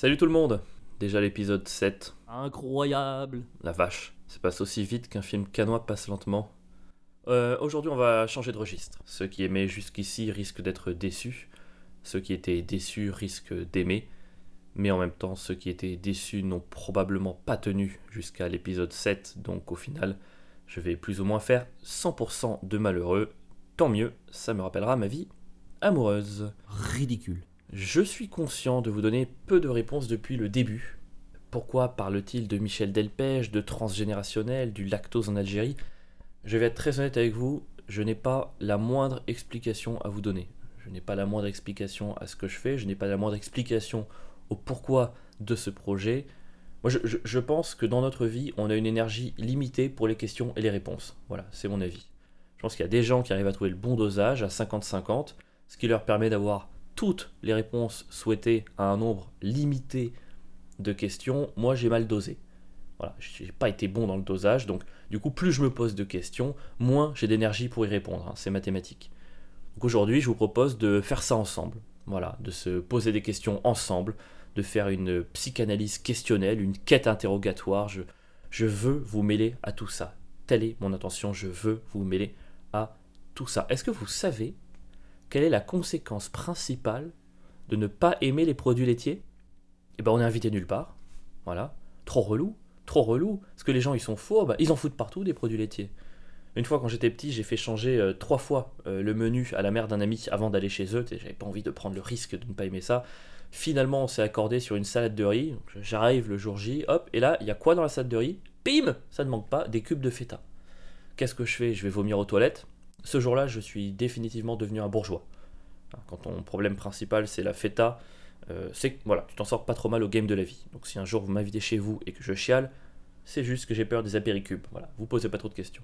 Salut tout le monde Déjà l'épisode 7. Incroyable La vache, ça passe aussi vite qu'un film canois passe lentement. Euh, Aujourd'hui on va changer de registre. Ceux qui aimaient jusqu'ici risquent d'être déçus. Ceux qui étaient déçus risquent d'aimer. Mais en même temps, ceux qui étaient déçus n'ont probablement pas tenu jusqu'à l'épisode 7. Donc au final, je vais plus ou moins faire 100% de malheureux. Tant mieux, ça me rappellera ma vie amoureuse. Ridicule. Je suis conscient de vous donner peu de réponses depuis le début. Pourquoi parle-t-il de Michel Delpech, de transgénérationnel, du lactose en Algérie? Je vais être très honnête avec vous, je n'ai pas la moindre explication à vous donner. Je n'ai pas la moindre explication à ce que je fais, je n'ai pas la moindre explication au pourquoi de ce projet. Moi, je, je- je pense que dans notre vie, on a une énergie limitée pour les questions et les réponses. Voilà, c'est mon avis. Je pense qu'il y a des gens qui arrivent à trouver le bon dosage à 50-50, ce qui leur permet d'avoir toutes les réponses souhaitées à un nombre limité de questions. Moi, j'ai mal dosé. Voilà, j'ai pas été bon dans le dosage, donc du coup, plus je me pose de questions, moins j'ai d'énergie pour y répondre. hein, c'est mathématique. Donc aujourd'hui, je vous propose de faire ça ensemble. Voilà, de se poser des questions ensemble, de faire une psychanalyse questionnelle, une quête interrogatoire. Je, je veux vous mêler à tout ça. Telle est mon intention, je veux vous mêler à tout ça. Est-ce que vous savez quelle est la conséquence principale de ne pas aimer les produits laitiers? Eh ben on est invité nulle part. Voilà. Trop relou. Trop relou. Parce que les gens ils sont faux, bah, ils en foutent partout des produits laitiers. Une fois quand j'étais petit, j'ai fait changer euh, trois fois euh, le menu à la mère d'un ami avant d'aller chez eux. J'avais pas envie de prendre le risque de ne pas aimer ça. Finalement, on s'est accordé sur une salade de riz. J'arrive le jour J, hop, et là, il y a quoi dans la salade de riz? Bim Ça ne manque pas, des cubes de feta. Qu'est-ce que je fais? Je vais vomir aux toilettes. Ce jour-là, je suis définitivement devenu un bourgeois. Quand ton problème principal c'est la feta, euh, c'est voilà, tu t'en sors pas trop mal au game de la vie. Donc si un jour vous m'invitez chez vous et que je chiale, c'est juste que j'ai peur des apéricubes. Voilà, vous posez pas trop de questions.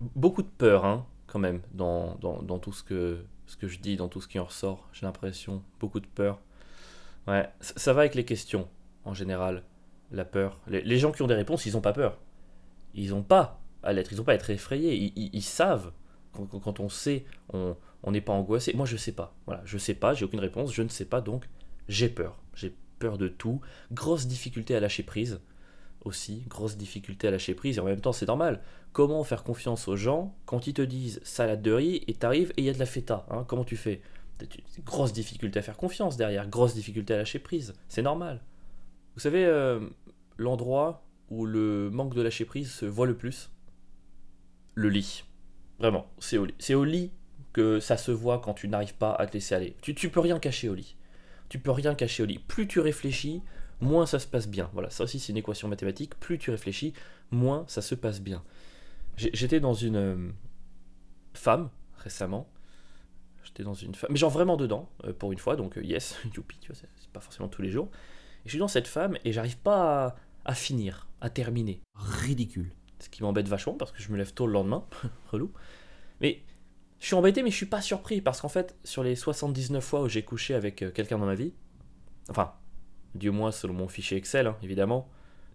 Beaucoup de peur, hein, quand même, dans, dans, tout ce que, ce que je dis, dans tout ce qui en ressort. J'ai l'impression, beaucoup de peur. Ouais, ça, va avec les questions, en général, la peur. Les, gens qui ont des réponses, ils ont pas peur. Ils ont pas à l'être, ils ont pas à être effrayés. Ils savent. Quand, on sait, on n'est pas angoissé. Moi, je sais pas. Voilà, je sais pas, j'ai aucune réponse, je ne sais pas, donc j'ai peur. J'ai peur de tout. Grosse difficulté à lâcher prise aussi. Grosse difficulté à lâcher prise. Et en même temps, c'est normal. Comment faire confiance aux gens quand ils te disent salade de riz et t'arrives et il y a de la feta hein Comment tu fais? Grosse difficulté à faire confiance derrière. Grosse difficulté à lâcher prise. C'est normal. Vous savez, euh, l'endroit où le manque de lâcher prise se voit le plus? Le lit. Vraiment, c'est au lit. Que ça se voit quand tu n'arrives pas à te laisser aller. Tu, tu peux rien cacher au lit. Tu peux rien cacher au lit. Plus tu réfléchis, moins ça se passe bien. Voilà, ça aussi c'est une équation mathématique. Plus tu réfléchis, moins ça se passe bien. J'étais dans une euh, femme récemment. J'étais dans une femme, mais genre vraiment dedans euh, pour une fois. Donc euh, yes, youpi, tu vois, c'est pas forcément tous les jours. Et je suis dans cette femme et j'arrive pas à finir, à terminer Ridicule. Ce qui m'embête vachement parce que je me lève tôt le lendemain, relou. Mais je suis embêté, mais je suis pas surpris parce qu'en fait, sur les 79 fois où j'ai couché avec euh, quelqu'un dans ma vie, enfin, du moins selon mon fichier Excel, hein, évidemment,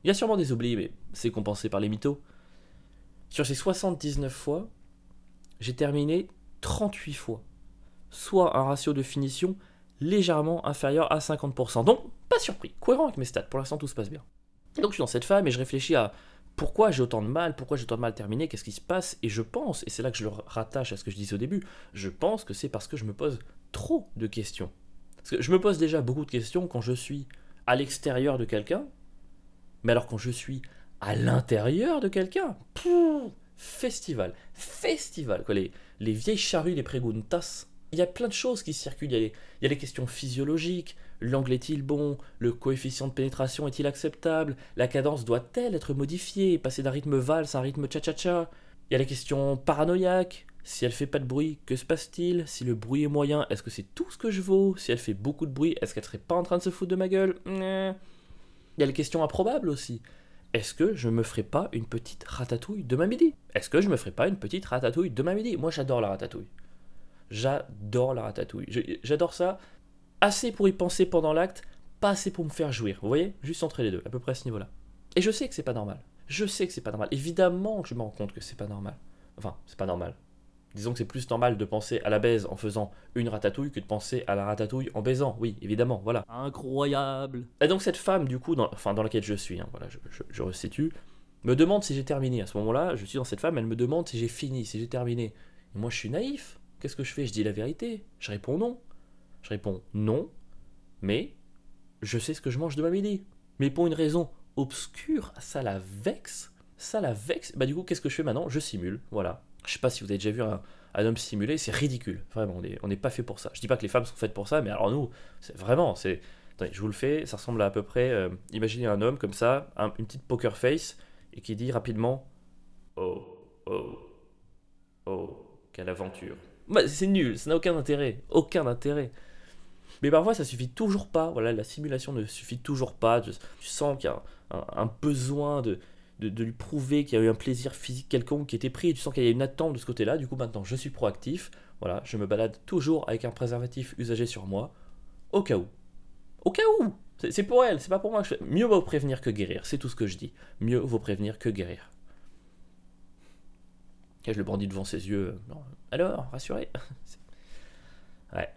il y a sûrement des oublis, mais c'est compensé par les mythos. Sur ces 79 fois, j'ai terminé 38 fois, soit un ratio de finition légèrement inférieur à 50%. Donc, pas surpris, cohérent avec mes stats, pour l'instant tout se passe bien. Donc je suis dans cette femme et je réfléchis à pourquoi j'ai autant de mal, pourquoi j'ai autant de mal à terminer, qu'est-ce qui se passe Et je pense, et c'est là que je le rattache à ce que je disais au début, je pense que c'est parce que je me pose trop de questions. Parce que je me pose déjà beaucoup de questions quand je suis à l'extérieur de quelqu'un, mais alors quand je suis à l'intérieur de quelqu'un, festival, festival, quoi, les, les vieilles charrues, les preguntas, il y a plein de choses qui circulent, il y a les, les questions physiologiques, l'angle est-il bon, le coefficient de pénétration est-il acceptable, la cadence doit-elle être modifiée, passer d'un rythme valse à un rythme cha-cha-cha? Il y a la question paranoïaque. Si elle fait pas de bruit, que se passe-t-il? Si le bruit est moyen, est-ce que c'est tout ce que je vaux? Si elle fait beaucoup de bruit, est-ce qu'elle serait pas en train de se foutre de ma gueule? Nyeh. Il y a les questions improbables aussi. Est-ce que je me ferais pas une petite ratatouille demain midi? Est-ce que je me ferais pas une petite ratatouille demain midi? Moi j'adore la ratatouille. J'adore la ratatouille. J'adore ça assez pour y penser pendant l'acte, pas assez pour me faire jouir. Vous voyez? Juste entre les deux, à peu près à ce niveau-là. Et je sais que c'est pas normal. Je sais que c'est pas normal. Évidemment que je me rends compte que c'est pas normal. Enfin, c'est pas normal. Disons que c'est plus normal de penser à la baise en faisant une ratatouille que de penser à la ratatouille en baisant. Oui, évidemment, voilà. Incroyable. Et donc cette femme, du coup, dans, enfin dans laquelle je suis, hein, voilà, je, je, je resitue, me demande si j'ai terminé. À ce moment-là, je suis dans cette femme, elle me demande si j'ai fini, si j'ai terminé. Et moi, je suis naïf. Qu'est-ce que je fais? Je dis la vérité. Je réponds non. Je réponds non, mais je sais ce que je mange de ma midi. Mais pour une raison obscure, ça la vexe. Ça la vexe. Bah du coup, qu'est-ce que je fais maintenant? Je simule, voilà. Je sais pas si vous avez déjà vu un, homme simuler, c'est ridicule. Vraiment, on n'est pas fait pour ça. Je dis pas que les femmes sont faites pour ça, mais alors nous, c'est vraiment, c'est... Attendez, je vous le fais, ça ressemble à à peu près... euh, imaginez un homme comme ça, un- une petite poker face, et qui dit rapidement Oh, oh, oh, quelle aventure. Bah, c'est nul, ça n'a aucun intérêt, aucun intérêt. Mais parfois ça suffit toujours pas, voilà, la simulation ne suffit toujours pas. Tu, sens qu'il y a un, besoin de, de, lui prouver qu'il y a eu un plaisir physique quelconque qui était pris, tu sens qu'il y a une attente de ce côté-là. Du coup, maintenant je suis proactif, voilà, je me balade toujours avec un préservatif usagé sur moi, au cas où. Au cas où C'est pour elle, c'est pas pour moi. Mieux vaut prévenir que guérir, c'est tout ce que je dis. Mieux vaut prévenir que guérir. Et je le brandis devant ses yeux. euh, Alors, rassuré Ouais.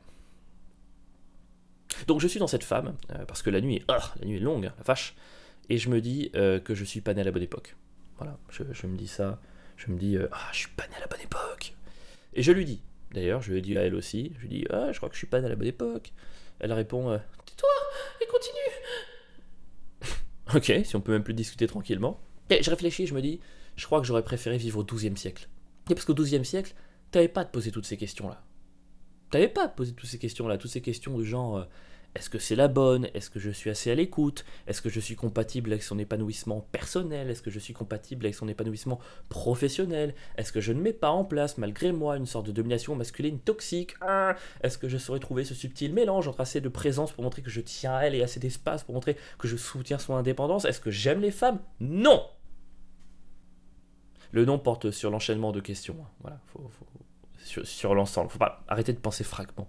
Donc je suis dans cette femme, euh, parce que la nuit est, ah, la nuit est longue, la vache, et je me dis euh, que je suis pas né à la bonne époque. Voilà, je, me dis ça, je me dis, ah, je suis pas né à la bonne époque. Et je lui dis, d'ailleurs, je lui dit à elle aussi, je lui dis, ah, je crois que je suis pas né à la bonne époque. Elle répond, tais-toi et continue. ok, si on peut même plus discuter tranquillement. Et je réfléchis, je me dis, je crois que j'aurais préféré vivre au XIIe siècle. Parce qu'au XIIe siècle, t'avais pas à te poser toutes ces questions-là. T'avais pas à te poser toutes ces questions-là, toutes ces questions du genre euh, est-ce que c'est la bonne? Est-ce que je suis assez à l'écoute? Est-ce que je suis compatible avec son épanouissement personnel? Est-ce que je suis compatible avec son épanouissement professionnel? Est-ce que je ne mets pas en place, malgré moi, une sorte de domination masculine toxique? Ah Est-ce que je saurais trouver ce subtil mélange entre assez de présence pour montrer que je tiens à elle et assez d'espace pour montrer que je soutiens son indépendance? Est-ce que j'aime les femmes? Non Le non porte sur l'enchaînement de questions. Voilà, faut, sur, l'ensemble. Faut pas arrêter de penser fragment.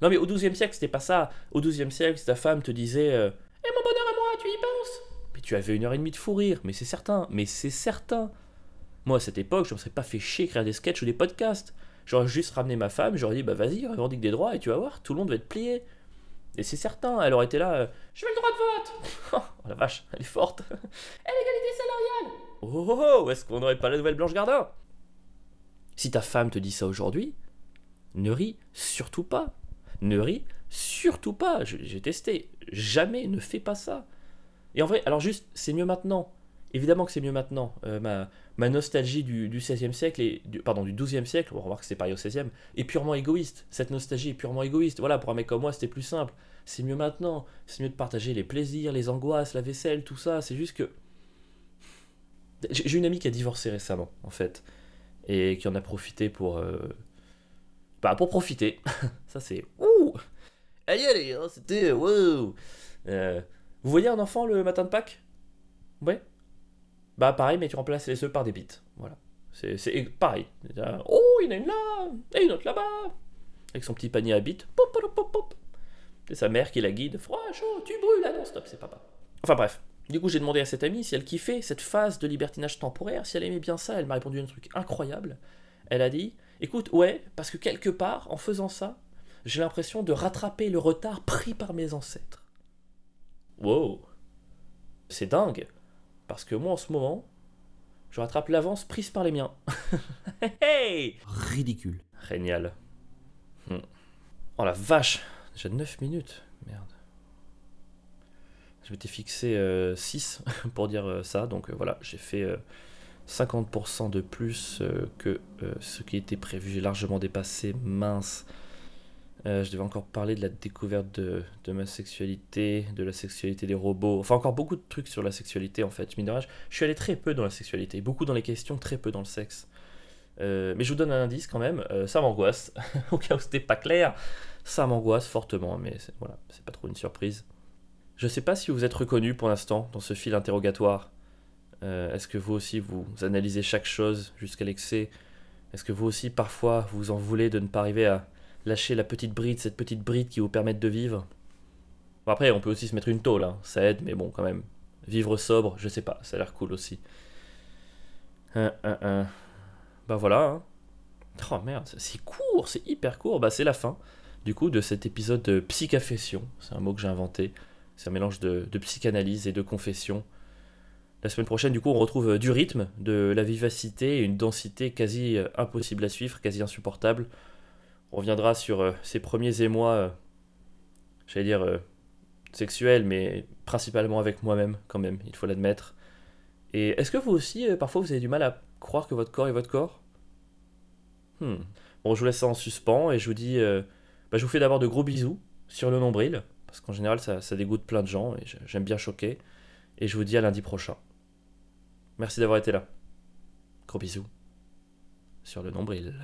Non mais au XIIe siècle, c'était pas ça. Au XIIe siècle, si ta femme te disait euh, Eh mon bonheur à moi, tu y penses? Mais tu avais une heure et demie de fou rire, mais c'est certain, mais c'est certain. Moi, à cette époque, je me serais pas fait chier créer des sketchs ou des podcasts. J'aurais juste ramené ma femme, j'aurais dit Bah vas-y, revendique des droits et tu vas voir, tout le monde va être plié. Et c'est certain, elle aurait été là euh, Je veux le droit de vote Oh la vache, elle est forte Et l'égalité salariale Oh oh oh, est-ce qu'on n'aurait pas la nouvelle Blanche Gardin? Si ta femme te dit ça aujourd'hui, ne ris surtout pas. Ne ris surtout pas. J'ai testé. Jamais ne fais pas ça. Et en vrai, alors juste, c'est mieux maintenant. Évidemment que c'est mieux maintenant. Euh, ma, nostalgie du, du 16e siècle, et du, pardon, du 12e siècle, on va voir que c'est pareil au 16e, est purement égoïste. Cette nostalgie est purement égoïste. Voilà, pour un mec comme moi, c'était plus simple. C'est mieux maintenant. C'est mieux de partager les plaisirs, les angoisses, la vaisselle, tout ça. C'est juste que. J'ai une amie qui a divorcé récemment, en fait. Et qui en a profité pour. euh, Bah, pour profiter. ça, c'est. Ouh Allez, allez, hein, c'était. Wow Euh, Vous voyez un enfant le matin de Pâques? Ouais Bah, pareil, mais tu remplaces les œufs par des bites. Voilà. C'est c'est pareil. Oh, il y en a une là Et une autre là-bas Avec son petit panier à bites. Pop, pop, pop, pop. C'est sa mère qui la guide. Froid, chaud, tu brûles. Ah non, stop, c'est papa. Enfin bref. Du coup, j'ai demandé à cette amie si elle kiffait cette phase de libertinage temporaire, si elle aimait bien ça. Elle m'a répondu un truc incroyable. Elle a dit Écoute, ouais, parce que quelque part, en faisant ça, j'ai l'impression de rattraper le retard pris par mes ancêtres. Wow C'est dingue Parce que moi, en ce moment, je rattrape l'avance prise par les miens. hey Ridicule. Génial. Hmm. Oh la vache Déjà 9 minutes. Merde. Je m'étais fixé 6 pour dire euh, ça, donc euh, voilà, j'ai fait euh, 50% de plus euh, que euh, ce qui était prévu. J'ai largement dépassé, mince. Euh, je devais encore parler de la découverte de, ma sexualité, de la sexualité des robots. Enfin, encore beaucoup de trucs sur la sexualité en fait. Mine de rien, je suis allé très peu dans la sexualité, beaucoup dans les questions, très peu dans le sexe. Euh, mais je vous donne un indice quand même, euh, ça m'angoisse. Au cas où c'était pas clair, ça m'angoisse fortement, mais voilà, c'est pas trop une surprise. Je sais pas si vous êtes reconnu pour l'instant dans ce fil interrogatoire. Euh, Est-ce que vous aussi vous analysez chaque chose jusqu'à l'excès? Est-ce que vous aussi parfois vous en voulez de ne pas arriver à lâcher la petite bride, cette petite bride qui vous permette de vivre? Bon, Après, on peut aussi se mettre une tôle, hein, ça aide, mais bon, quand même. Vivre sobre, je sais pas, ça a l'air cool aussi. Hein, hein, hein. Bah voilà. hein. Oh merde, c'est court, c'est hyper court. Bah, c'est la fin, du coup, de cet épisode de psychafession. C'est un mot que j'ai inventé. C'est un mélange de, psychanalyse et de confession. La semaine prochaine, du coup, on retrouve du rythme, de la vivacité et une densité quasi euh, impossible à suivre, quasi insupportable. On reviendra sur euh, ces premiers émois, euh, j'allais dire euh, sexuels, mais principalement avec moi-même, quand même, il faut l'admettre. Et est-ce que vous aussi, euh, parfois, vous avez du mal à croire que votre corps est votre corps? Hmm. Bon, je vous laisse ça en suspens et je vous dis, euh, bah, je vous fais d'abord de gros bisous sur le nombril, parce qu'en général, ça, dégoûte plein de gens et j'aime bien choquer. Et je vous dis à lundi prochain. Merci d'avoir été là. Gros bisous sur le nombril.